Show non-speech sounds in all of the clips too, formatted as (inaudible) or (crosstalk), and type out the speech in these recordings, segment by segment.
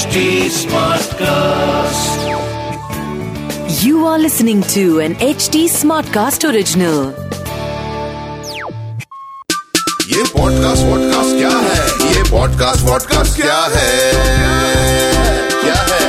HD Smartcast. You are listening to an HD Smartcast original. ये podcast vodcast क्या है ये पॉडकास्ट वॉडकास्ट क्या है क्या है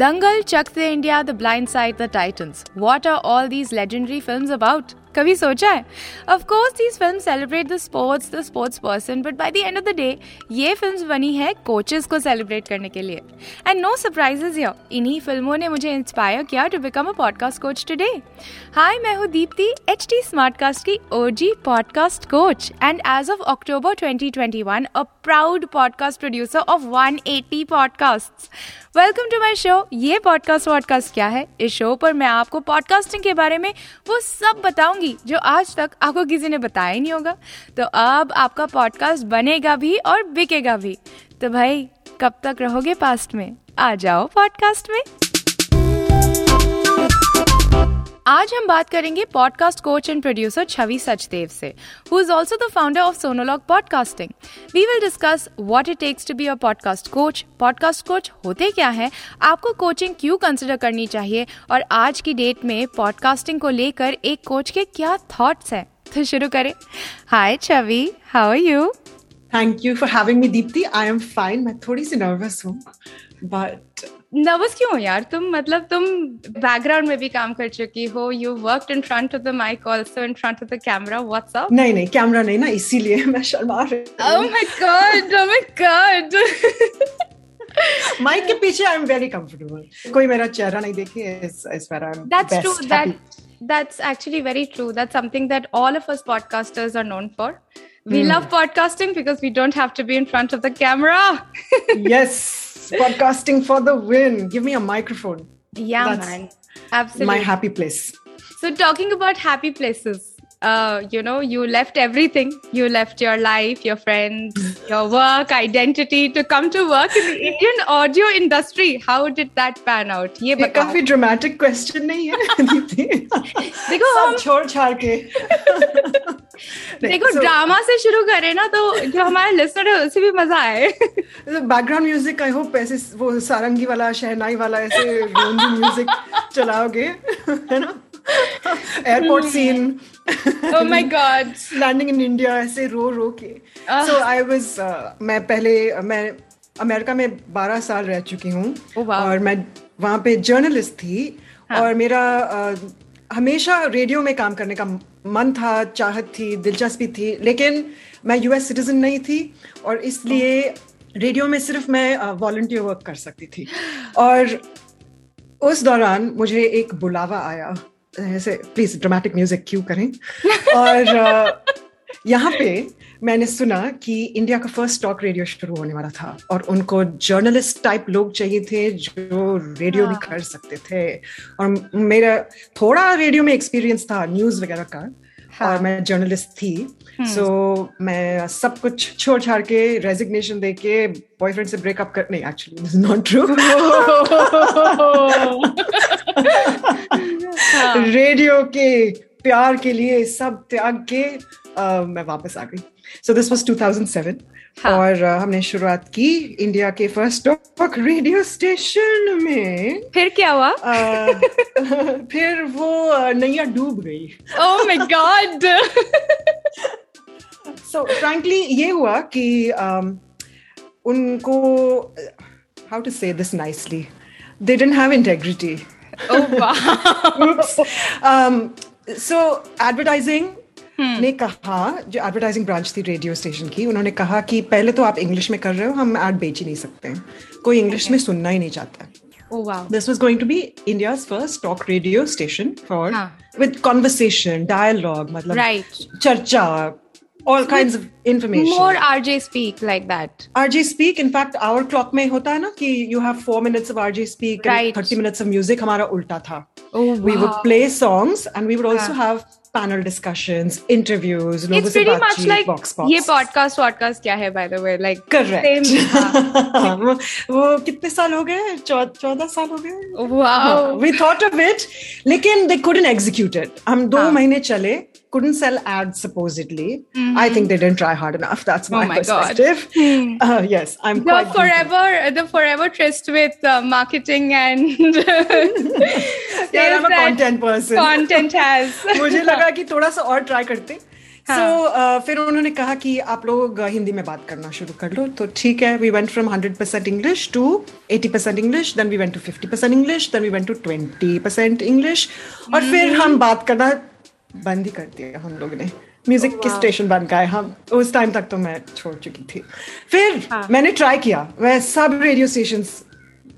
Dangal, Chak De India, The Blind Side, The Titans. What are all these legendary films about? कभी सोचा है? Of course these film celebrate the sports the sports person but by the end of the day ये film बनी है coaches को celebrate करने के लिए. एंड नो सरप्राइजेज हियर इन्हीं फ़िल्मों ने मुझे इंस्पायर किया to become a podcast coach today hi मैं हूँ दीप्ति एच टी स्मार्टकास्ट की OG podcast coach and as of October 2021 a proud podcast producer of 180 podcasts welcome to my show ये podcast vodcast क्या है? इस शो पर मैं आपको पॉडकास्टिंग के बारे में वो सब बताऊँगी। जो आज तक आपको किसी ने बताया नहीं होगा। तो अब आपका पॉडकास्ट बनेगा भी और बिकेगा भी। तो भाई, कब तक रहोगे पास्ट में? आ जाओ पॉडकास्ट में। आज हम बात करेंगे podcast coach and producer Chhavi Sachdev से who is also the founder of Sonologue podcasting we will discuss what it takes to be a podcast coach podcast coach होते क्या है? आपको कोचिंग क्यों कंसिडर करनी चाहिए? और आज की डेट में पॉडकास्टिंग को लेकर एक कोच के क्या थॉट्स हैं? तो शुरू करें। Hi Chhavi how are you thank you for having me Deepti I am fine मैं थोड़ी सी नर्वस हूँ। बट नर्वस क्यों यार? तुम मतलब तुम बैकग्राउंड में भी काम कर चुकी हो you work in front of the mic also in front of the camera what's नहीं नहीं कैमरा नहीं ना इसीलिए (laughs) मैं शर्मा रही हूँ। ओह my god oh my god mic के पीछे आई एम वेरी कंफर्टेबल कोई मेरा चेहरा नहीं देखे इस इस पर I am that's true that That's actually very true. That's something that all of us podcasters are known for. We mm. love podcasting because we don't have to be in front of the camera. podcasting for the win give me a microphone yeah, That's man. Absolutely. my happy place So talking about happy places, uh, you know, you left everything. You left your life, your friends, (laughs) your work, identity to come to work in the Indian audio industry. How did that pan out? ये ये बताओ. काफी dramatic question नहीं है दीप्ति देखो हम सब छोड़ छाड़ के नहीं, देखो so- ड्रामा से शुरू करें ना तो जो हमारे लिसनर है उसे भी मज़ा आए। बैकग्राउंड म्यूज़िक आई होप ऐसे वो सारंगी वाला शहनाई वाला ऐसे म्यूज़िक चलाओगे है ना? Airport scene oh my god. Landing in India ऐसे रो रो के। सो आई वाज मैं पहले मैं अमेरिका में 12 साल रह चुकी हूँ। Oh, wow. और मैं वहाँ पे जर्नलिस्ट थी। हाँ। और मेरा अ, हमेशा रेडियो में काम करने का मन था, चाहत थी, दिलचस्पी थी, लेकिन मैं यूएस सिटीजन नहीं थी और इसलिए रेडियो में सिर्फ़ मैं वॉल्टियर वर्क कर सकती थी। और उस दौरान मुझे एक बुलावा आया ऐसे प्लीज़ ड्रामेटिक म्यूज़िक क्यों करें? और यहाँ पे मैंने सुना कि इंडिया का फ़र्स्ट टॉक रेडियो शुरू होने वाला था और उनको जर्नलिस्ट टाइप लोग चाहिए थे जो रेडियो भी। कर सकते थे। और मेरा थोड़ा रेडियो में एक्सपीरियंस था न्यूज़ वगैरह का हाँ। और मैं जर्नलिस्ट थी। सो मैं सब कुछ छोड़ छाड़ के रेजिग्नेशन दे के बॉयफ्रेंड से ब्रेकअप कर नहीं एक्चुअली नॉट ट्रू रेडियो के प्यार के लिए सब त्याग के मैं वापस आ गई। सो दिस वाज 2007 हाँ। और हमने शुरुआत की इंडिया के फ़र्स्ट टॉक रेडियो स्टेशन में। फिर क्या हुआ? अ, (laughs) फिर वो नैया डूब गई। Oh my god! So frankly ये हुआ कि um, उनको how to say this nicely they didn't have integrity oh wow. (laughs) So advertising ने कहा जो एडवर्टाइजिंग ब्रांच थी रेडियो स्टेशन की उन्होंने कहा कि पहले तो आप इंग्लिश में कर रहे हो हम एड बेच ही नहीं सकते हैं कोई इंग्लिश में सुनना ही नहीं चाहता oh was going to be India's first talk radio station for हाँ. with conversation, dialogue, मतलब Right. charcha, all kinds of information. more RJ speak like that RJ speak. In fact, our clock में होता है ना कि you have four minutes of RJ speak Right. and 30 minutes of music. हमारा उल्टा था. oh wow. We would play songs and we would also हाँ. have panel discussions interviews लोगों It's से pretty much बातचीत like बॉक्स बॉक्स ये podcast podcast क्या है by the way like correct same वो वो कितने साल हो गए चौ- चौदह साल हो गए wow we thought of it लेकिन they couldn't execute it हम दो हाँ. महीने चले couldn't sell ads supposedly I think they didn't try hard enough that's my, Mm-hmm. Oh my God. perspective (laughs) uh, yes I'm the quite guilty. forever the forever tryst with uh, marketing and (laughs) Yeah, I'm a sales that content person content has (laughs) मुझे लगा कि थोड़ा सा और try करते। हाँ. सो फिर उन्होंने कहा कि आप लोग uh, हिंदी में बात करना शुरू कर लो। तो ठीक है we went from 100% English to 80% English then we went to 50% English then we went to 20% English और फिर हम बात करना बंद ही कर दिया हम लोग ने। म्यूज़िक के स्टेशन बन गए हम? उस टाइम तक तो मैं छोड़ चुकी थी। फिर हाँ. मैंने ट्राई किया। मैं सब रेडियो स्टेशन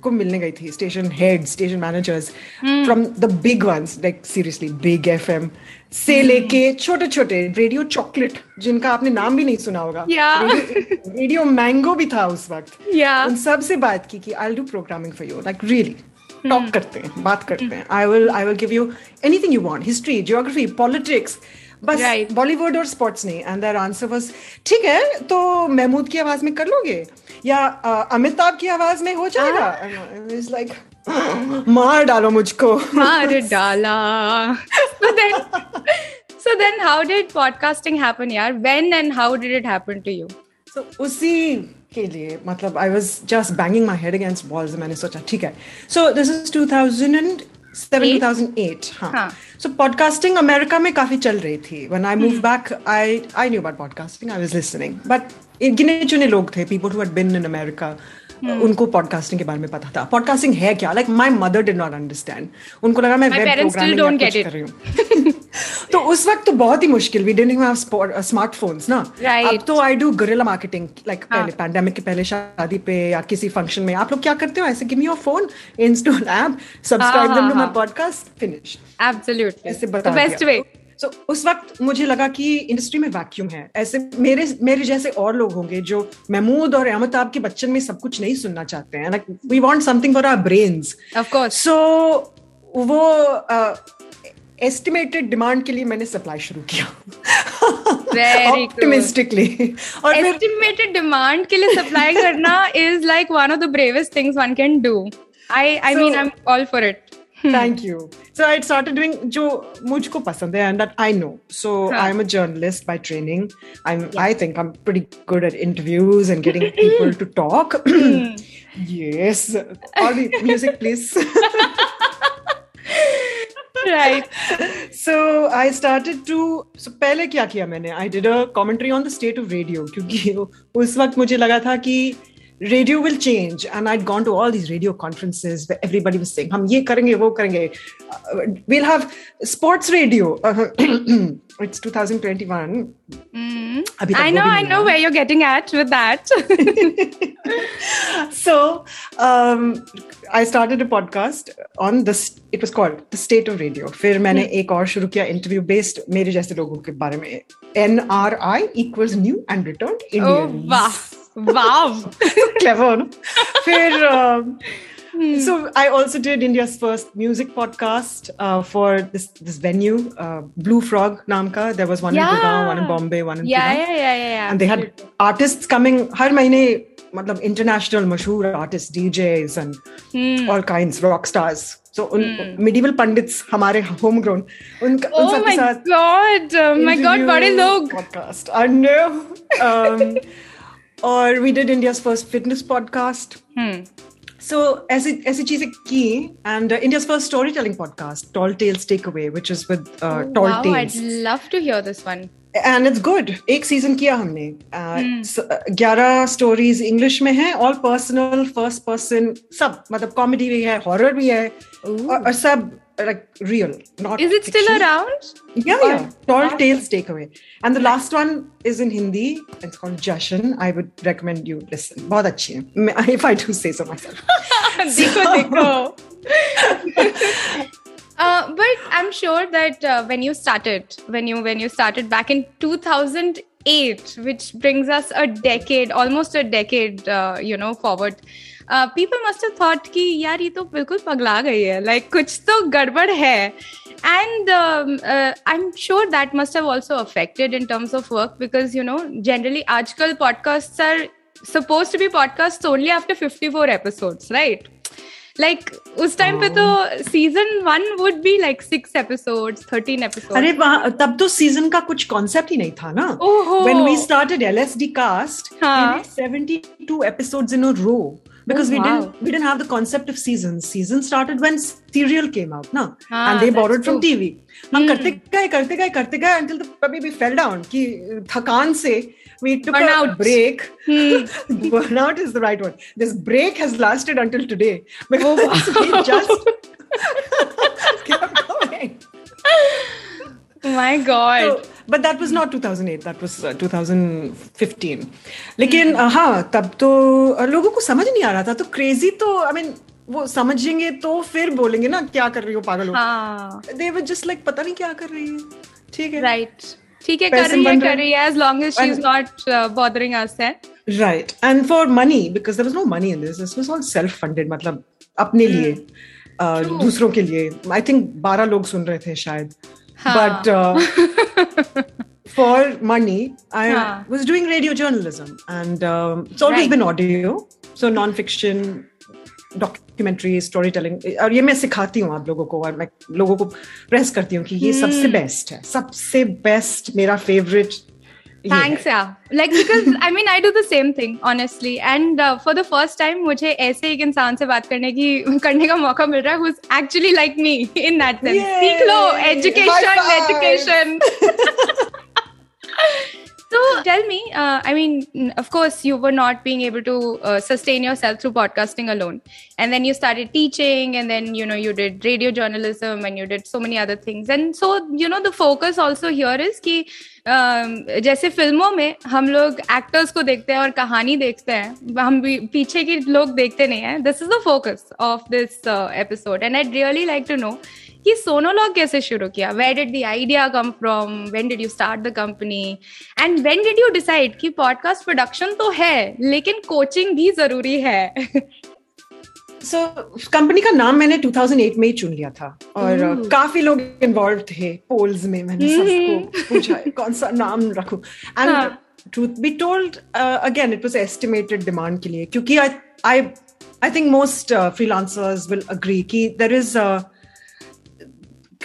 को मिलने गई थी। Station head station managers from the big ones like seriously big FM से लेके छोटे छोटे रेडियो चॉकलेट जिनका आपने नाम भी नहीं सुना होगा। Yeah. रेडियो, मैंगो भी था उस वक्त। Yeah. उन सबसे बात की कि I do programming for you like really talk करते हैं बात करते हैं। I will I will give you anything you want history geography politics बस Right. बॉलीवुड और स्पोर्ट्स नहीं। एंड देयर आंसर वाज ठीक है तो महमूद की आवाज़ में कर लोगे? या अमिताभ की आवाज़ में हो जाएगा? इट्स लाइक मार डालो मुझको। मार डाला। So then so then how did podcasting happen yaar when and how did it happen to you? So, उसी के लिए मतलब I was just banging my head against walls मैंने सोचा ठीक है। So this is two thousand and seven two thousand eight हाँ। हाँ. सो पॉडकास्टिंग अमेरिका में काफ़ी चल रही थी। When I move back I I knew about podcasting I was listening but गिने चुने लोग थे people who had been in America उनको पॉडकास्टिंग के बारे में पता था। पॉडकास्टिंग है क्या? Like my mother did not understand उनको लगा मैं वेब प्रोग्रामिंग कर रही हूँ। (laughs) तो उस वक्त तो बहुत ही मुश्किल। वी डिडंट हैव स्मार्टफोन्स ना? Right. अब तो I do guerrilla marketing like. पहले पैंडेमिक के पहले शादी पे या किसी फ़ंक्शन में। आप लोग क्या करते हो? ऐसे give me your phone install app subscribe them to my. Podcast finish absolutely. ऐसे बता best दिया। Way So, उस वक्त मुझे लगा कि इंडस्ट्री में वैक्यूम है। ऐसे मेरे मेरे जैसे और लोग होंगे जो महमूद और अमिताभ के बच्चन में सब कुछ नहीं सुनना चाहते हैं। Like we want something for our brains of course. So वो एस्टिमेटेड uh, डिमांड के लिए मैंने सप्लाई शुरू किया. ऑप्टिमिस्टिकली और के लिए supply करना is like one of the bravest things one can do. I i So- mean i'm all for it. Thank you so I started doing जो मुझको पसंद है and that I know so. I am a journalist by training I I think I am pretty good at interviews and getting people to talk yes. All the music please. Right. So i started to so पहले क्या किया मैंने i did a commentary on the state of radio क्योंकि उस वक्त मुझे लगा था कि radio will change and I'd gone to all these radio conferences where everybody was saying हम ये करेंगे वो करेंगे Uh, we'll have sports radio (clears throat) it's 2021 अभी तक i वो know भी i नहीं know हुआ। where you're getting at with that (laughs) so um, I started a podcast on this. It was called The State of Radio. फिर मैंने एक और शुरू किया इंटरव्यू बेस्ड मेरे जैसे लोगों के बारे में N R I equals new and return oh Indian wow wow (laughs) clever ना फिर (laughs) um, so I also did India's first music podcast uh, for this this venue, uh, Blue Frog नाम का. There was one in Gurgaon, one in Bombay, one in yeah Pune. yeah yeah yeah, yeah and they had artists coming हर महीने मतलब international मशहूर artists DJs and all kinds rock stars so उन medieval pandits हमारे homegrown उनका उन oh सबके my साथ god oh my god interview, बड़े लोग podcast I know um, और did India's first fitness podcast Hmm. so ऐसी ऐसी चीज़ें की uh, India's first storytelling podcast Tall Tales Takeaway which is with uh, Tall wow Tales i'd love to hear this one and it's good एक season किया हमने ग्यारह stories English में है ऑल पर्सनल फ़र्स्ट पर्सन सब मतलब comedy भी है हॉरर भी है और सब Like real not is it still around Yeah, yeah. Tall Tales Takeaway. And the last one is in Hindi. It's called Jashan. I would recommend you listen. बहुत अच्छी है. मैं- If I do say so myself. (laughs) देखो देखो (laughs) Uh, but I'm sure that uh, when you started, when you when you started back in 2008, which brings us a decade, almost a decade, uh, you know, forward. People must have thought कि यार ये तो बिल्कुल पगला गई है। Like like, कुछ तो गड़बड़ है। And I am sure that must have also affected in terms of work because you know generally आजकल podcast are supposed to be podcasts only after 54 episodes right? Like like, उस time पे तो season one would be like six episodes thirteen episode अरे वहाँ तब तो season का कुछ कॉन्सेप्ट ही नहीं था ना। When we started LSD cast हाँ. 72 episodes in a row because oh, we wow. didn't we didn't have the concept of seasons season started when serial came out na ah, and they borrowed true. from tv हम hmm. करते गए करते गए करते गए until the puppy we fell down कि थकान से we took burnout. a break. Hmm. (laughs) burnout is the right word. This break has lasted until today because oh, wow. we (laughs) just (laughs) kept going. My God. So, but that was not 2008 that was uh, 2015 लेकिन hmm. हाँ तब तो लोगों को समझ नहीं आ रहा था तो क्रेजी तो आई मीन वो समझेंगे तो फिर बोलेंगे ना क्या कर रही हो पागल हो? दे वर जस्ट लाइक पता नहीं क्या कर रही है। ठीक है। राइट ठीक है कर रही है कर रही है as long as she is not uh, bothering us है। Right. And for money because there was no money in this this was all self funded मतलब अपने लिए uh, दूसरों के लिए। आई थिंक बारह लोग सुन रहे थे शायद। But for money, I huh. was doing radio journalism, and um, it's always right. been audio, so non-fiction, documentary story telling और ये मैं सिखाती हूँ आप लोगों को और मैं लोगों को प्रेस करती हूँ कि ये hmm. सबसे बेस्ट है सबसे बेस्ट मेरा favourite thanks yeah. like because i mean i do the same thing honestly. And uh, for the first time mujhe aise ek insaan se baat करने ki karne ka mauka mil raha hai who's actually like me in that sense. Yay! education education. (laughs) So tell me uh, i mean of course you were not being able to uh, sustain yourself through podcasting alone. And then you started teaching and then you know you did radio journalism and you did so many other things. And so you know the focus also here is ki जैसे फ़िल्मों में हम लोग actors को देखते हैं और कहानी देखते हैं, हम पीछे के लोग देखते नहीं हैं। This is the focus of this episode and I really like to know कि सोनोलॉग कैसे शुरू किया? Where did the idea come from when did you start the company and when did you decide कि पॉडकास्ट प्रोडक्शन तो है, लेकिन coaching भी ज़रूरी है? (laughs) सो so, कंपनी का नाम मैंने 2008 में ही चुन लिया था। और uh, काफ़ी लोग इन्वॉल्व थे पोल्स में मैंने mm. सबको पूछा कौन सा नाम रखूँ? And truth be told again it was estimated demand के लिए क्योंकि I I I think most freelancers will agree कि देयर इज़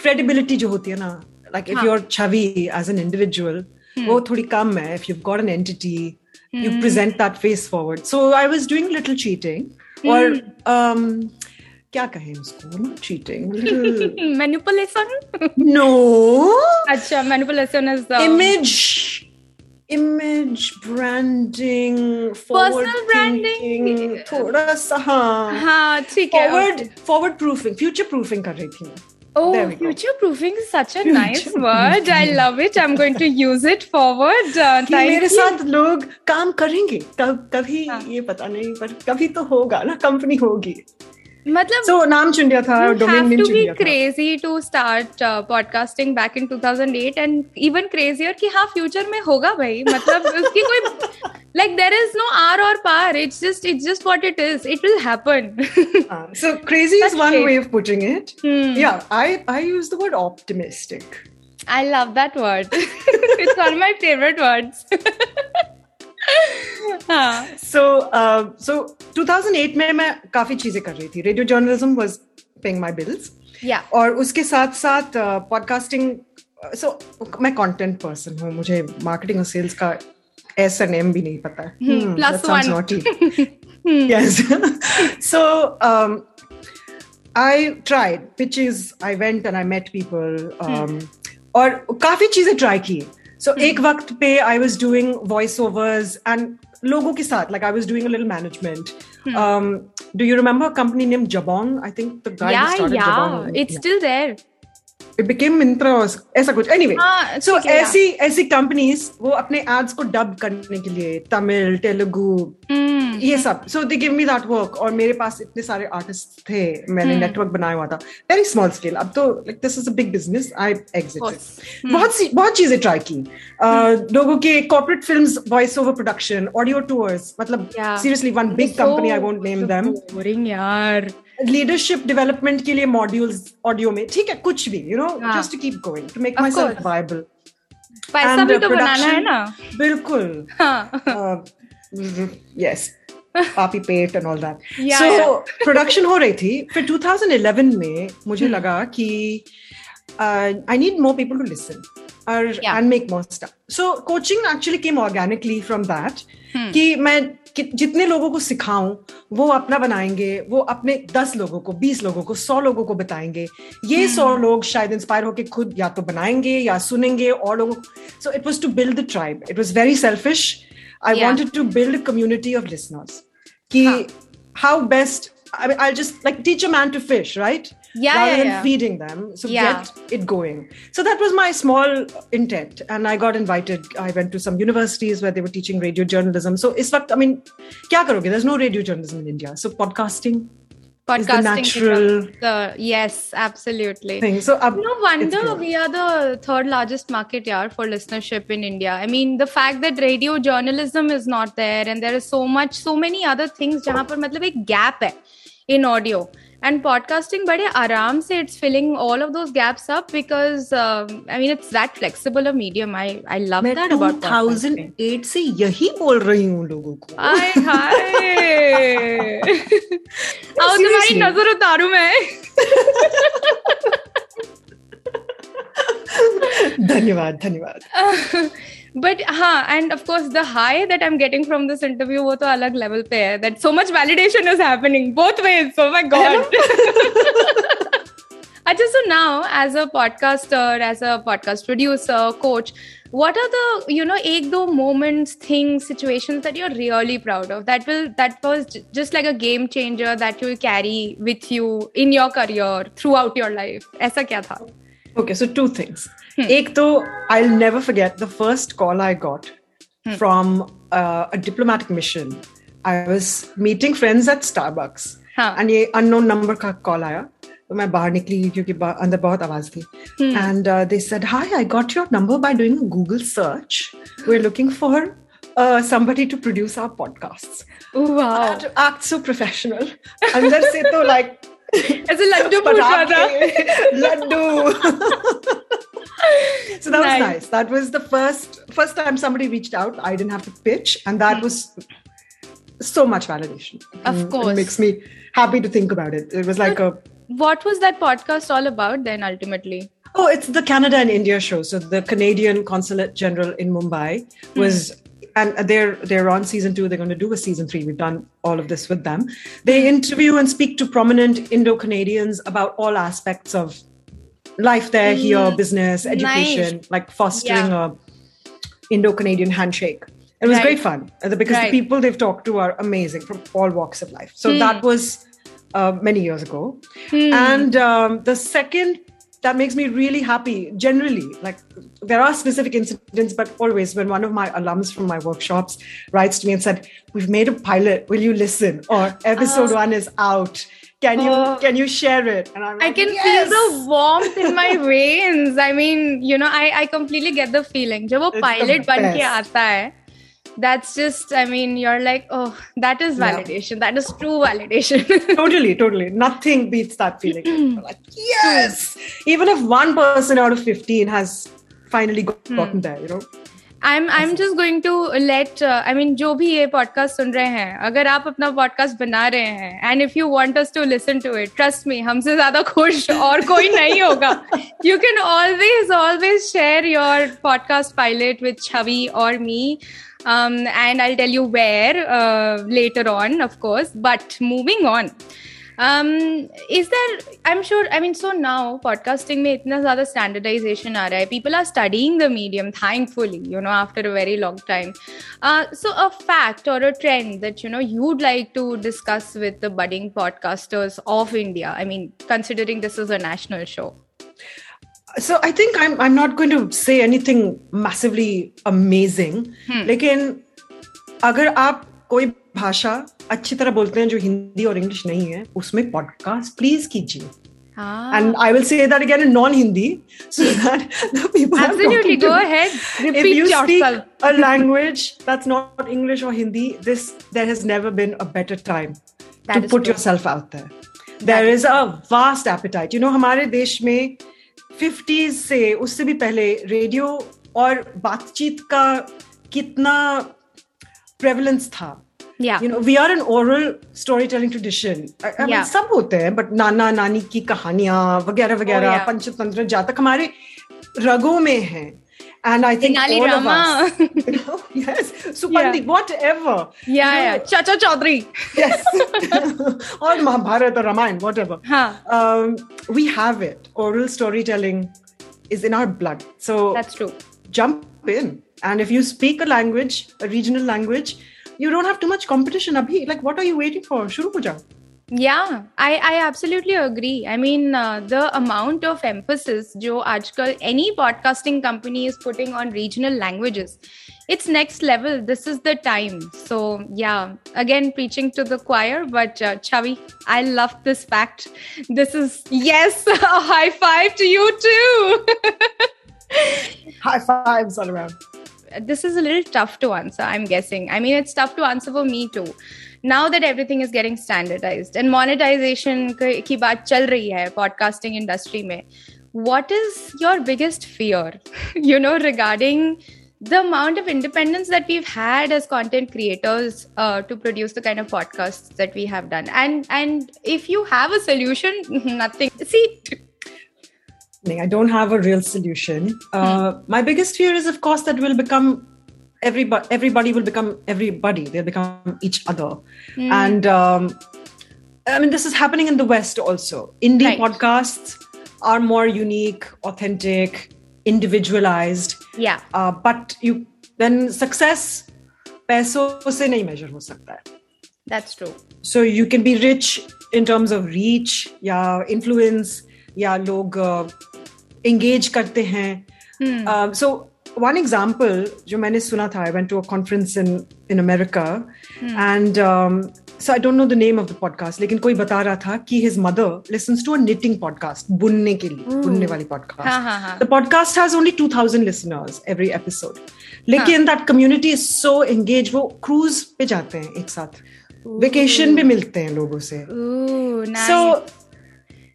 क्रेडिबिलिटी जो होती है ना like if your Chhavi as an individual वो थोड़ी कम है if you got an entity you present that face forward so I was doing little cheating और um, क्या कहें उसको? ना चीटिंग मैनिपुलेशन नो अच्छा manipulation is image image branding personal branding थोड़ा सा हाँ। हाँ ठीक है forward forward proofing future proofing कर रही थी मैं। Oh, future proofing is such a nice word. I love it. I'm going to use it forward. Uh, (laughs) मेरे साथ लोग काम करेंगे कब कभी हाँ. ये पता नहीं पर कभी तो होगा ना कंपनी होगी मतलब so, नाम चुन लिया था डोमेन नेम चुन लिया crazy to start podcasting back in 2008 and even crazier कि हाँ फ्यूचर में होगा भाई। मतलब उसकी कोई लाइक देयर इज़ नो आर और पार it's just it's just what it is it will happen so crazy is one way of putting it या I I use the word optimistic I love that word it's one of my favourite words so uh, so 2008 में मैं काफ़ी चीज़ें कर रही थी। Radio journalism was paying my bills और उसके साथ साथ पॉडकास्टिंग uh, सो so, मैं कंटेंट पर्सन हूँ। मुझे मार्केटिंग और सेल्स का ऐसा नेम भी नहीं पता। plus one. (laughs) hmm. yes. (laughs) So um, I tried pitches I went and I met people um, hmm. और काफ़ी चीज़ें ट्राई की। सो एक वक्त पे I was doing voice overs and लोगों के साथ like I was doing a little management do you remember a company named Jabong? I think the guy yeah, who started yeah. It became Mintra ऐसा कुछ। Anyway हाँ, so ऐसी ऐसी companies वो अपने ads को dub करने के लिए तमिल तेलुगु ये सब। So they give me that work और मेरे पास इतने सारे आर्टिस्ट थे मैंने नेटवर्क बनाया हुआ था। वेरी स्मॉल स्केल अब तो like this is a big business I exited बहुत सी बहुत चीज़ें ट्राई की। Uh, लोगों के corporate film voice over production audio tours मतलब seriously one big company I won't name them boring यार। लीडरशिप डेवलपमेंट के लिए मॉड्यूल्स ऑडियो में ठीक है कुछ भी you know. Just to keep going to make myself viable पैसा भी तो बनाना है ना। बिल्कुल। हाँ। यस पापी पेट and all that so production हो रही थी फिर 2011 में मुझे Hmm. लगा कि I need more people to listen और and make more stuff so coaching actually came organically from that. कि मैं कि, जितने लोगों को सिखाऊं वो अपना बनाएँगे वो अपने दस लोगों को बीस लोगों को सौ लोगों को बताएँगे ये Hmm. सौ लोग शायद इंस्पायर होके खुद या तो बनाएँगे या सुनेंगे और लोगों so it was to build the tribe it was very selfish I wanted to build community a community of listeners. Ki, Huh. how best, I mean, I'll just like teach a man to fish, right? Yeah, Rather yeah, than yeah. feeding them. So get it going. So that was my small intent. And I got invited. I went to some universities where they were teaching radio journalism. So it's what, I mean, kya karoge? There's no radio journalism in India. So podcasting podcasting natural becomes the yes absolutely thing. So ab, no wonder we are the third largest market yeah for listenership in india i mean the fact that radio journalism is not there and there is so much so many other things jahan par matlab ek gap hai in audio and podcasting bade aram se it's filling all of those gaps up because uh, i mean it's that flexible a medium i i love मैं that about 2008 से यही बोल रही हूँ लोगों को हाय हाय आओ तुम्हारी. नज़र उतारू मैं (laughs) धन्यवाद धन्यवाद (laughs) बट हाँ and of course the high that I am getting from this interview वो तो अलग लेवल पे है that so much validation is happening both ways so my god अच्छा so now as a podcaster as a podcast producer coach what are the you know ek do moments things situations that you're really proud of that will that was j- just like a game changer that you will carry with you in your career throughout your life aisa kya tha Okay, so two things. Ek to, I'll never forget the first call I got from uh, a diplomatic mission. I was meeting friends at Starbucks. हाँ. And ये unknown number का call आया तो मैं बाहर निकली क्योंकि बा- अंदर बहुत आवाज थी and uh, they said hi I got your number by doing a Google search we're looking for uh, somebody to produce our podcasts oh I wow had to act so professional (laughs) अंदर से तो like ऐसे लड्डू पूछ रहा था पटाखे, Laddu so that was Nice. nice that was the first first time somebody reached out i didn't have to pitch and that was so much validation Hmm. Of Mm, course. it makes me happy to think about it it was like a what was that podcast all about then ultimately oh it's the canada and india show so the canadian consulate general in mumbai was and they're they're on season two. They're going to do a season three. We've done all of this with them. They interview and speak to prominent indo-canadians about all aspects of life there here business education like fostering a indo-canadian handshake. It was Right. great fun uh, because Right. the people they've talked to are amazing from all walks of life. So that was uh, many years ago. And um, the second that makes me really happy generally. Like there are specific incidents but always when one of my alums from my workshops writes to me and said we've made a pilot will you listen? Or episode uh, 1 is out. Can you uh, can you share it? And I'm like, i can yes! feel the warmth in my (laughs) veins. I mean you know i i completely get the feeling. It's wo pilot ban ke that's just, I mean, you're like, oh, that is Yeah. validation. That is true validation. (laughs) totally totally nothing beats that feeling (clears throat) like yes even if one person out of 15 has finally got, Hmm. gotten there you know I am I am just going to let I mean जो भी ये podcast सुन रहे हैं, अगर आप अपना podcast बना रहे हैं and if you want us to listen to it trust me हमसे ज़्यादा खुश और कोई नहीं होगा। You can always always share your podcast pilot with Chhavi और me and I tell you where later on of course but moving on um is there i'm sure i mean so now podcasting में इतना ज़्यादा standardization आ रहा है people are studying the medium thankfully you know after a very long time uh, so a fact or a trend that you know you'd like to discuss with the budding podcasters of india i mean considering this is a national show so I think I'm I'm not going to say anything massively amazing. लेकिन अगर आप कोई भाषा अच्छी तरह बोलते हैं जो हिंदी और इंग्लिश नहीं है उसमें पॉडकास्ट प्लीज़ कीजिए Ah. and I will say that again in non-Hindi, so that the people Absolutely, go ahead. Repeat If you yourself. speak a language that's not English or Hindi, this there has never been a better time That to put true. yourself out there. There is is a vast appetite. You know, हमारे देश में 50s से उससे भी पहले radio और बातचीत का कितना prevalence था Yeah. you know we are an oral storytelling tradition I, I mean, Yeah. सब होते हैं बट नाना नानी की कहानियां वगैरह वगैरह Oh, yeah. पंचतंत्र जातक हमारे रगों में है and I think Tenali all of Rama. us, (laughs) you know, yes, Supandi, whatever, Yeah, yeah. Chacha Chaudhary. yes, (laughs) (laughs) or Mahabharata or Ramayana, whatever. Huh. Um, we have it. Oral storytelling is in our blood. So That's true. jump in. And if you speak a language, a regional language, you don't have too much competition abhi. Like what are you waiting for? Shuru ho yeah i i absolutely agree. I mean uh, the amount of emphasis jo aajkal any podcasting company is putting on regional languages it's next level. This is the time. So yeah again preaching to the choir but uh, chavi i love this fact. This is yes (laughs) a high five to you too. (laughs) High fives all around this is a little tough to answer i'm guessing. I mean it's tough to answer for me too. Now that everything is getting standardized and monetization ki baat chal rahi hai podcasting industry mein what is your biggest fear? (laughs) You know regarding the amount of independence that we've had as content creators uh, to produce the kind of podcasts that we have done. And and if you have a solution (laughs) nothing. See I don't have a real solution. Uh, My biggest fear is, of course, that we'll become everybody. Everybody will become everybody. They'll become each other, and um, I mean, this is happening in the West also. Indie Right. podcasts are more unique, authentic, individualized. yeah Uh, but you then success पैसों से नहीं measure हो सकता है. that's true So you can be rich in terms of reach या influence या लोग uh, engage करते हैं। सो वन एग्ज़ाम्पल जो मैंने सुना था I went to a in in America and so I don't know the name of the podcast लेकिन कोई बता रहा था कि his mother listens to a podcast बुनने के लिए बुनने वाली podcast the podcast has only two thousand listeners every episode लेकिन that community is so engage वो क्रूज पे जाते हैं एक साथ। वेकेशन भी मिलते हैं लोगों से। सो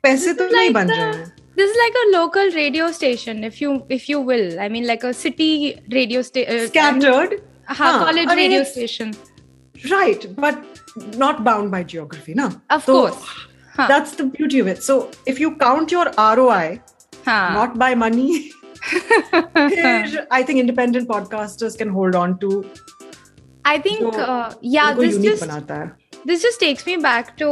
पैसे तो नहीं बन रहे हैं। this is like a local radio station if you if you will. I mean like a city radio station uh, scattered? uh, huh. college I mean, radio station. Right but not bound by geography no of so, course. Huh. that's the beauty of it. So if you count your roi huh. not by money (laughs) i think independent podcasters can hold on to I think, uh, yeah, this just this just takes me back to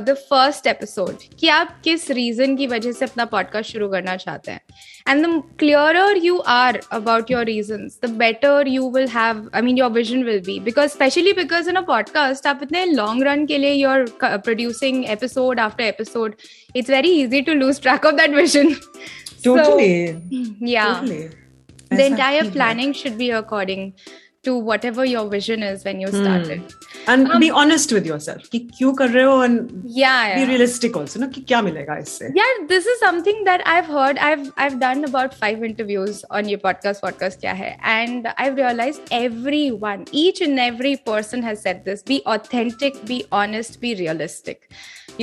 the first episode कि आप किस reason की वजह से अपना podcast शुरू करना चाहते हैं? And the clear you are about your reason the better you will have I mean your vision will be because specially because in a podcast आप इतने लॉन्ग रन के लिए you're producing episode after episode it's very easy to lose track of that vision या the entire planning should be according to whatever your vision is when you started And Um, be honest with yourself कि क्यों कर रहे हो and yeah, be yeah. realistic also ना कि क्या मिलेगा इससे. yeah this is something that i've heard i've i've done about five interviews on your podcast podcast kya hai and i've realized everyone each and every person has said this be authentic be honest be realistic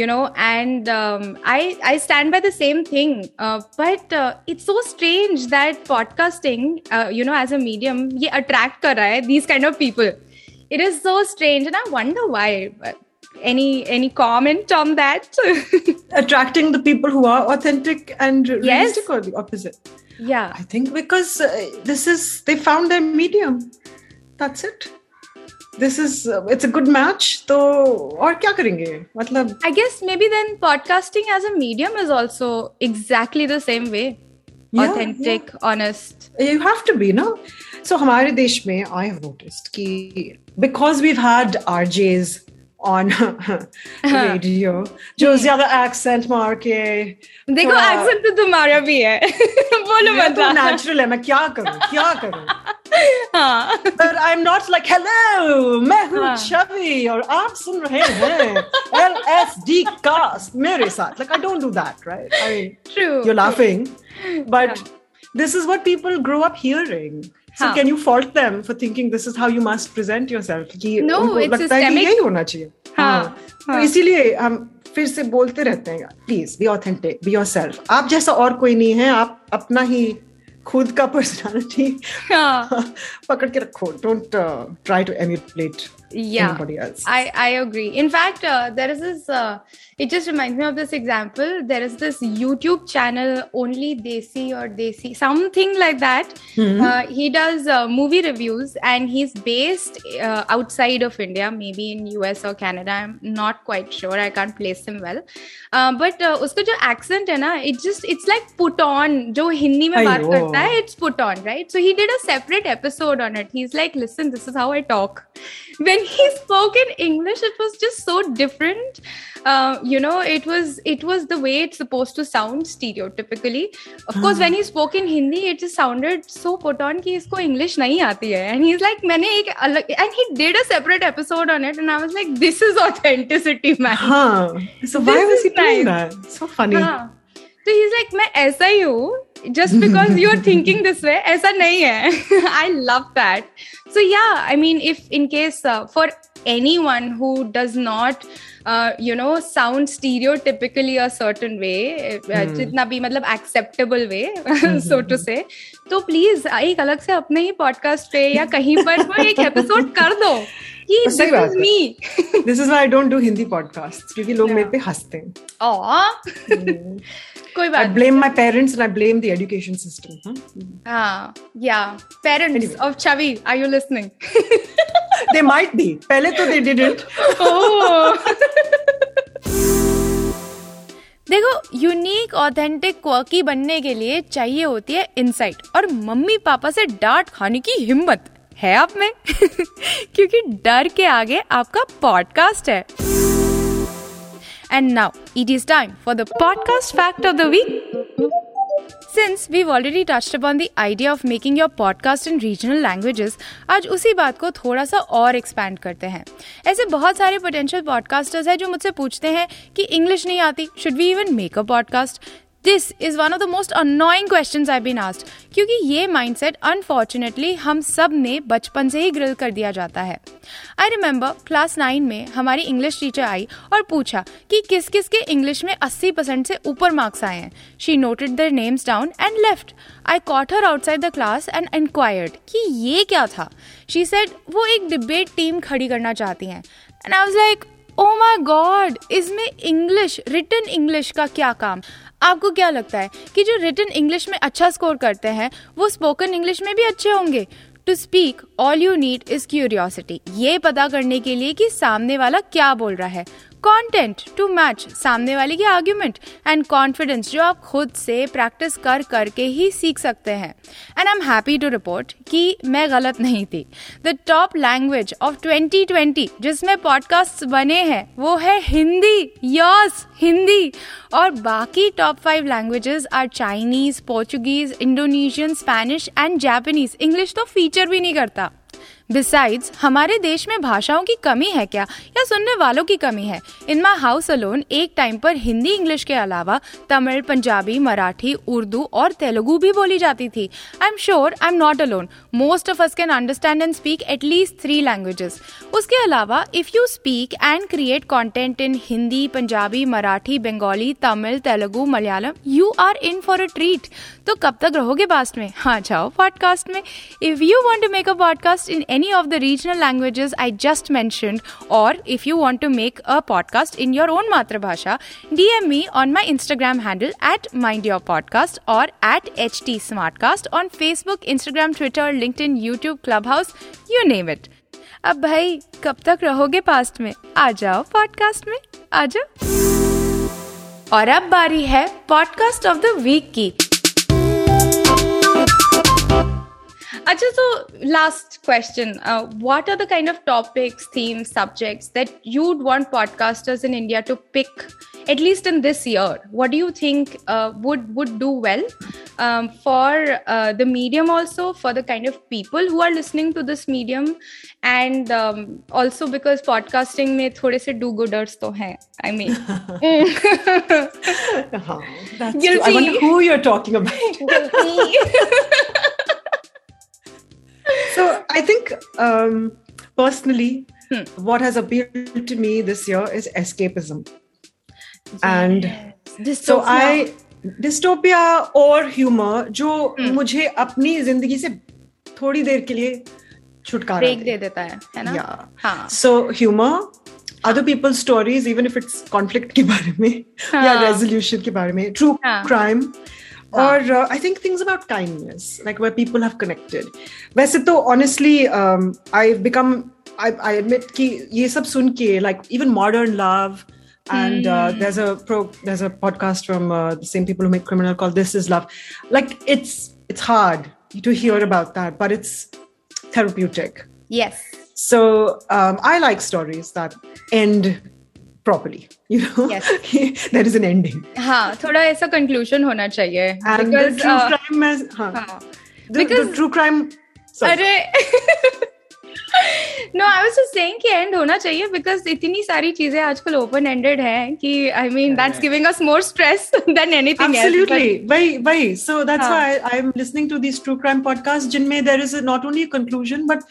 you know and um, i i stand by the same thing uh, but uh, it's so strange that podcasting uh, you know as a medium ye attract kar raha hai these kind of people it is so strange and i wonder why But any any comment on that (laughs) Attracting the people who are authentic and Yes. realistic or the opposite. yeah I think because uh, this is they found their medium. That's it. This is uh, it's a good match. तो और क्या करेंगे? मतलब I guess maybe then podcasting as a medium is also exactly the same way. Yeah, Authentic, honest. you have to be, no? So हमारे देश में I have noticed कि because we've had RJs on (laughs) radio जो ज्यादा accent मार के देखो थोड़ा- accent तो तुम्हारा भी है (laughs) बोलो मेरा तो मतलब natural है मैं क्या करूं क्या करूं (laughs) हाँ But I'm not like hello मैं हूँ हाँ. छवि और आप सुन रहे हैं LSD cast मेरे साथ like I don't do that right I mean true you're laughing but this is what people grow up hearing So हाँ. can you fault them for thinking this is how you must present yourself कि No, उनको it's लगता है कि. यही होना चाहिए हाँ, हाँ तो हाँ. इसीलिए हम फिर से बोलते रहते हैं please be authentic be yourself आप जैसा और कोई नहीं है आप अपना ही खुद का पर्सनालिटी (laughs) हाँ पकड़ के रखो don't try to emulate yeah anybody else I, I agree. In fact, uh, there is this, uh, it just reminds me of this example. There is this YouTube channel, Only Desi or Desi, something like that. Uh, he does uh, movie reviews and he's based uh, outside of India, maybe in US or Canada. I'm not quite sure. I can't place him well. Uh, but uh, उसका जो accent है ना, it just, it's like put on. जो हिंदी में बात अयो. करता है, it's put on, right? So he did a separate episode on it. He's like, listen, this is how I talk. When he spoke in English, it was just so different. Uh, you know, it was it was the way it's supposed to sound stereotypically. Of course, when he spoke in Hindi, it just sounded so put on कि इसको English नहीं आती है. And he's like, मैंने एक अलग and he did a separate episode on it, and I was like, this is authenticity, man. हाँ so why This was he is doing nice. that so funny हाँ. तो he's like मैं ऐसा ही हूँ just because you're thinking this way ऐसा नहीं है I love that so yeah I mean if in case uh, for anyone who does not uh, you know sound stereotypically a certain way uh, जितना भी मतलब acceptable way so to say तो please एक अलग से अपने ही podcast पे या कहीं पर एक एपिसोड कर दो क्योंकि लोग मेरे पे हँसते हैं। एजुकेशन सिस्टम हाँ। या parents of Chhavi are you listening देखो यूनिक ऑथेंटिक क्वर्की बनने के लिए चाहिए होती है इनसाइट और मम्मी पापा से डांट खाने की हिम्मत। है आप में? (laughs) क्योंकि डर के आगे आपका पॉडकास्ट है। And now it is time for the podcast fact of the week Since we've already touched upon the idea of making your podcast in regional languages, आज उसी बात को थोड़ा सा और एक्सपैंड करते हैं। ऐसे बहुत सारे पोटेंशियल पॉडकास्टर्स हैं जो मुझसे पूछते हैं कि इंग्लिश नहीं आती should we even make a podcast this is one of the most annoying question I been asked क्योंकि ये माइंडसेट अनफॉर्चुनेटली हम सबने बचपन से ही ग्रिल कर दिया जाता है। आई रिमेम्बर क्लास नाइन में हमारी इंग्लिश टीचर आई और पूछा कि किस किस के इंग्लिश में 80 परसेंट से ऊपर मार्क्स आए हैं। She noted their names down and left I caught her outside the class and inquired कि ये क्या था? शी सेड वो एक डिबेट टीम खड़ी करना चाहती हैं। And I was like oh my god इसमें इंग्लिश रिटन इंग्लिश का क्या काम? आपको क्या लगता है कि जो रिटर्न इंग्लिश में अच्छा स्कोर करते हैं, वो स्पोकन इंग्लिश में भी अच्छे होंगे? To speak all you need is curiosity ये पता करने के लिए कि सामने वाला क्या बोल रहा है। कंटेंट टू मैच सामने वाले की आर्ग्यूमेंट एंड कॉन्फिडेंस जो आप खुद से प्रैक्टिस कर करके ही सीख सकते हैं। And I am happy to report कि मैं गलत नहीं थी। द टॉप लैंग्वेज ऑफ़ 2020 जिसमें पॉडकास्ट बने हैं, वो है हिंदी। यस हिंदी। और बाकी top five languages are Chinese Portuguese Indonesian Spanish and Japanese English तो फीचर भी नहीं करता। बिसाइड्स हमारे देश में भाषाओं की कमी है क्या? या सुनने वालों की कमी है? इन माई हाउस अलोन एक टाइम पर हिंदी इंग्लिश के अलावा तमिल, पंजाबी, मराठी, उर्दू और तेलुगु भी बोली जाती थी। I am sure I am not alone most of us can understand and speak at least three languages उसके अलावा if you speak and create content in Hindi, Punjabi, Marathi, Bengali, Tamil, Telugu, Malayalam you are in for a treat तो कब तक रहोगे past में? हाँ जाओ podcast में। If you want to make a podcast in any of the regional languages I just mentioned, or if you want to make a podcast in your own Matrabhasha, DM me on my Instagram handle at Mind Your Podcast or at HT Smartcast on Facebook, Instagram, Twitter, LinkedIn, YouTube, Clubhouse, you name it. अब भाई कब तक रहोगे past में आ जाओ podcast में आ जाओ और अब बारी है पॉडकास्ट ऑफ़ द वीक की Acha, so last question. Uh, what are the kind of topics, themes, subjects that you'd want podcasters in India to pick, at least in this year? What do you think uh, would, would do well um, for uh, the medium, also for the kind of people who are listening to this medium? And um, also because podcasting mein thode se do-gooders to hai, I mean. (laughs) (laughs) oh, Guilty. I wonder who you're talking about. (laughs) So I think um, personally, Hmm. what has appealed to me this year is escapism. And so I dystopia और humor जो Hmm. मुझे अपनी जिंदगी से थोड़ी देर के लिए छुटकारा ब्रेक दे दे देता है है ना Yeah. हाँ So humor, other people's stories, even if it's conflict के बारे में या हाँ. resolution के बारे में, true हाँ. crime, or uh, I think things about kindness, like where people have connected. वैसे तो honestly, um, I've become, I, I admit कि ये सब सुन के like even modern love. And uh, there's a pro, there's a podcast from uh, the same people who make Criminal called "This Is Love." Like it's it's hard to hear about that, but it's therapeutic. yes So um, I like stories that end properly. You know, Yes. there is an ending. हाँ थोड़ा ऐसा conclusion होना चाहिए And because the true uh, crime, में, हाँ, हाँ because- the true crime. sorry. अरे no I was just saying कि एंड होना चाहिए बिकॉज़ इतनी सारी चीज़ें आजकल ओपन एंडेड हैं कि I mean that's giving us more stress than anything that's Huh. why I, I'm listening to these true crime podcasts. Jinme there is a, not only a conclusion, but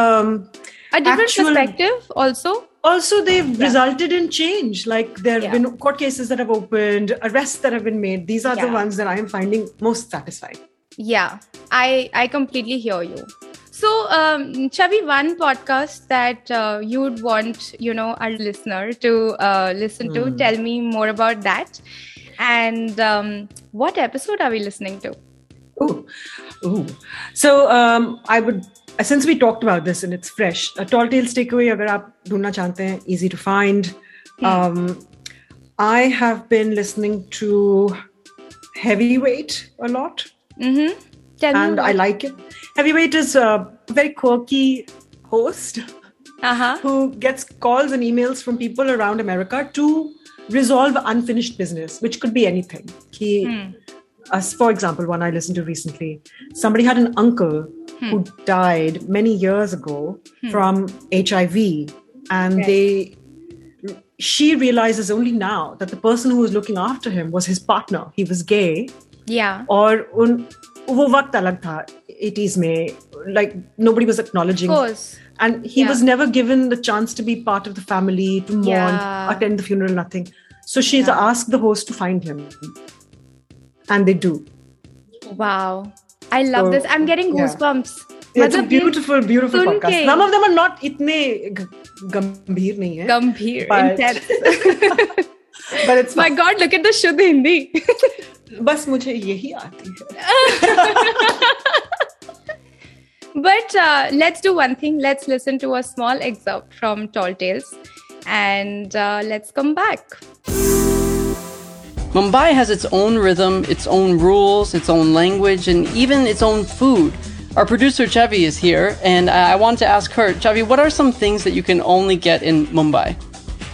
um, a different actual- perspective also also they've resulted in change. Like there have Yeah. been court cases that have opened, arrests that have been made. These are the ones that I am finding most satisfying. yeah i i completely hear you so um chavi one podcast that uh, you would want you know our listener to uh, listen to tell me more about that and um, what episode are we listening to Ooh, ooh. So um, I would, since we talked about this and it's fresh, a tall tales takeaway. अगर आप ढूंढना चाहते हैं, easy to find. Um, I have been listening to Heavyweight a lot, mm-hmm. tell me and I like it. Heavyweight is a very quirky host uh-huh who gets calls and emails from people around America to resolve unfinished business, which could be anything. He, as for example, one I listened to recently, somebody had an uncle who died many years ago from HIV, and they. She realizes only now that the person who was looking after him was his partner. He was gay, yeah और उन वो वक्त अलग था 80s में like nobody was acknowledging of course and he Yeah. was never given the chance to be part of the family to mourn Yeah. attend the funeral nothing so she's Yeah. asked the host to find him and they do wow i love So, this i'm getting yeah. goosebumps it's a मतलब ये beautiful beautiful सुन podcast के- some of them are not itne g- गंभीर नहीं है गंभीर But- intense (laughs) but it's my fun. god look at the शुद्ध हिंदी बस मुझे यही आती है (laughs) But uh, let's do one thing. Let's listen to a small excerpt from Tall Tales and uh, let's come back. Mumbai has its own rhythm, its own rules, its own language, and even its own food. Our producer Chavi is here, and I want to ask her, Chavi, what are some things that you can only get in Mumbai?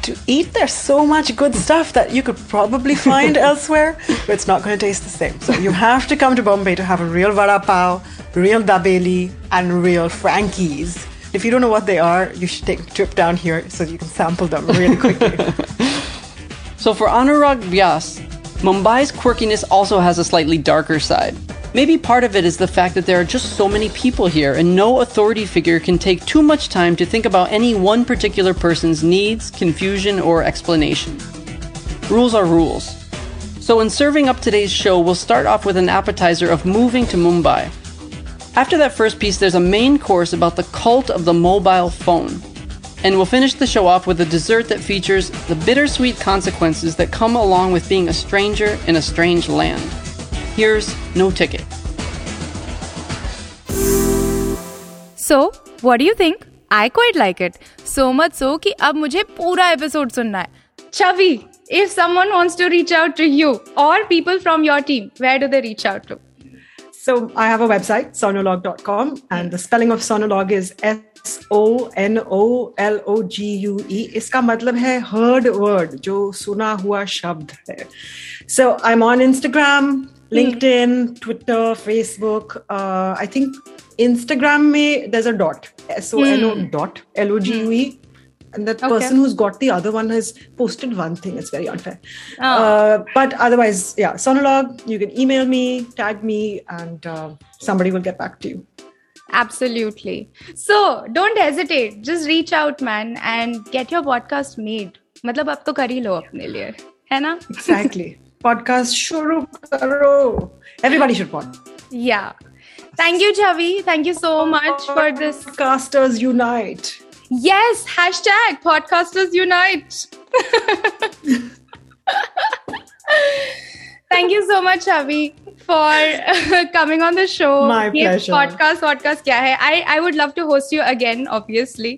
to eat, there's so much good stuff that you could probably find (laughs) elsewhere, but it's not going to taste the same. So you have to come to Bombay to have a real vada pav, real dabeli, and real Frankies. If you don't know what they are, you should take a trip down here so you can sample them really quickly. (laughs) So for Anurag Vyas, Mumbai's quirkiness also has a slightly darker side. Maybe part of it is the fact that there are just so many people here, and no authority figure can take too much time to think about any one particular person's needs, confusion, or explanation. Rules are rules. So, in serving up today's show, we'll start off with an appetizer of moving to Mumbai. After that first piece, there's a main course about the cult of the mobile phone. And we'll finish the show off with a dessert that features the bittersweet consequences that come along with being a stranger in a strange land. Here's No Ticket. So, what do you think? I quite like it. So much so कि अब मुझे पूरा episode सुनना है. Chavi, if someone wants to reach out to you or people from your team, where do they reach out to? So I have a website, sonologue.com, and the spelling of sonologue is S O N O L O G U E. इसका मतलब है heard word, जो सुना हुआ शब्द है. So I'm on Instagram, LinkedIn, Twitter, Facebook. Uh, I think Instagram में there's a dot, S O N O dot L O G U E. And that Okay. person who's got the other one has posted one thing. It's very unfair. Oh. Uh, but otherwise, yeah, Sonologue, you can email me, tag me, and uh, somebody will get back to you. Absolutely. So don't hesitate. Just reach out, man, and get your podcast made. मतलब अब तो कर ही लो अपने लिए है ना Exactly. Podcast shuru karo. Everybody should pod. Yeah. Thank you, Chavi. Thank you so much for this. Podcasters unite. Yes, hashtag podcasters unite. Thank you so much, Chavi, for (laughs) coming on the show. My ये pleasure. Podcast, podcast क्या है? I I would love to host you again, obviously.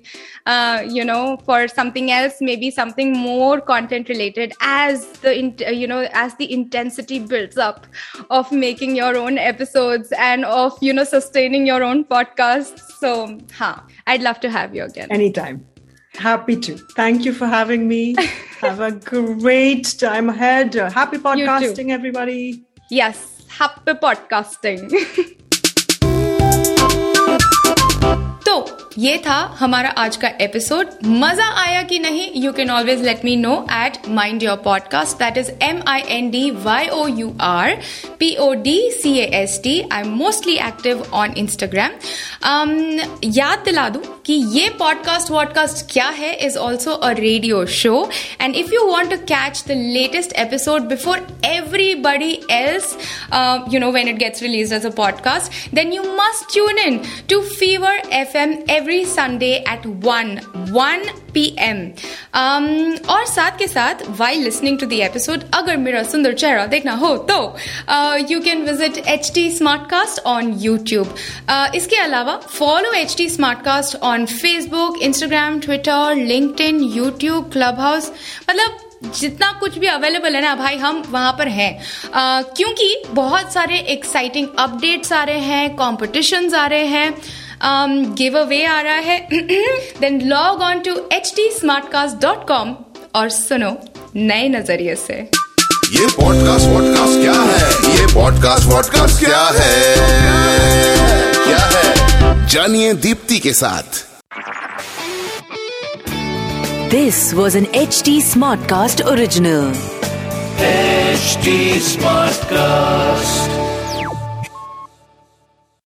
Uh, you know, for something else, maybe something more content related. As the int- uh, you know, as the intensity builds up of making your own episodes and of you know sustaining your own podcasts. So, huh, I'd love to have you again. Anytime. Happy to. Thank you for having me. (laughs) Have a great time ahead. Happy podcasting, everybody. Yes, happy podcasting. (laughs) ये था हमारा आज का episode मज़ा आया कि नहीं? You can always let me know at mind your podcast that is M I N D Y O U R P O D C S T I am mostly active on Instagram याद दिला दूँ कि ये podcast vodcast क्या है is also a radio show and if you want to catch the latest episode before everybody else you know when it gets release as a podcast then you must you in to fever F M FM every Sunday at one one P M और साथ के साथ while listening to the episode अगर मेरा सुंदर चेहरा देखना हो तो you can visit H T smart cast on YouTube इसके अलावा follow H T smart cast on Facebook Instagram Twitter LinkedIn YouTube Clubhouse मतलब जितना कुछ भी अवेलेबल है ना, भाई, हम वहाँ पर हैं। uh, क्योंकि बहुत सारे एक्साइटिंग अपडेट्स आ रहे हैं कॉम्पिटिशन्स आ रहे हैं। गिव अवे आ रहा है। Then log on to H T और सुनो नए नज़रिए से। ये पॉडकास्ट वॉडकास्ट क्या है? ये पॉडकास्ट वॉडकास्ट क्या है? क्या है? जानिए दीप्ति के साथ। This was an HT Smartcast original. HT Smartcast.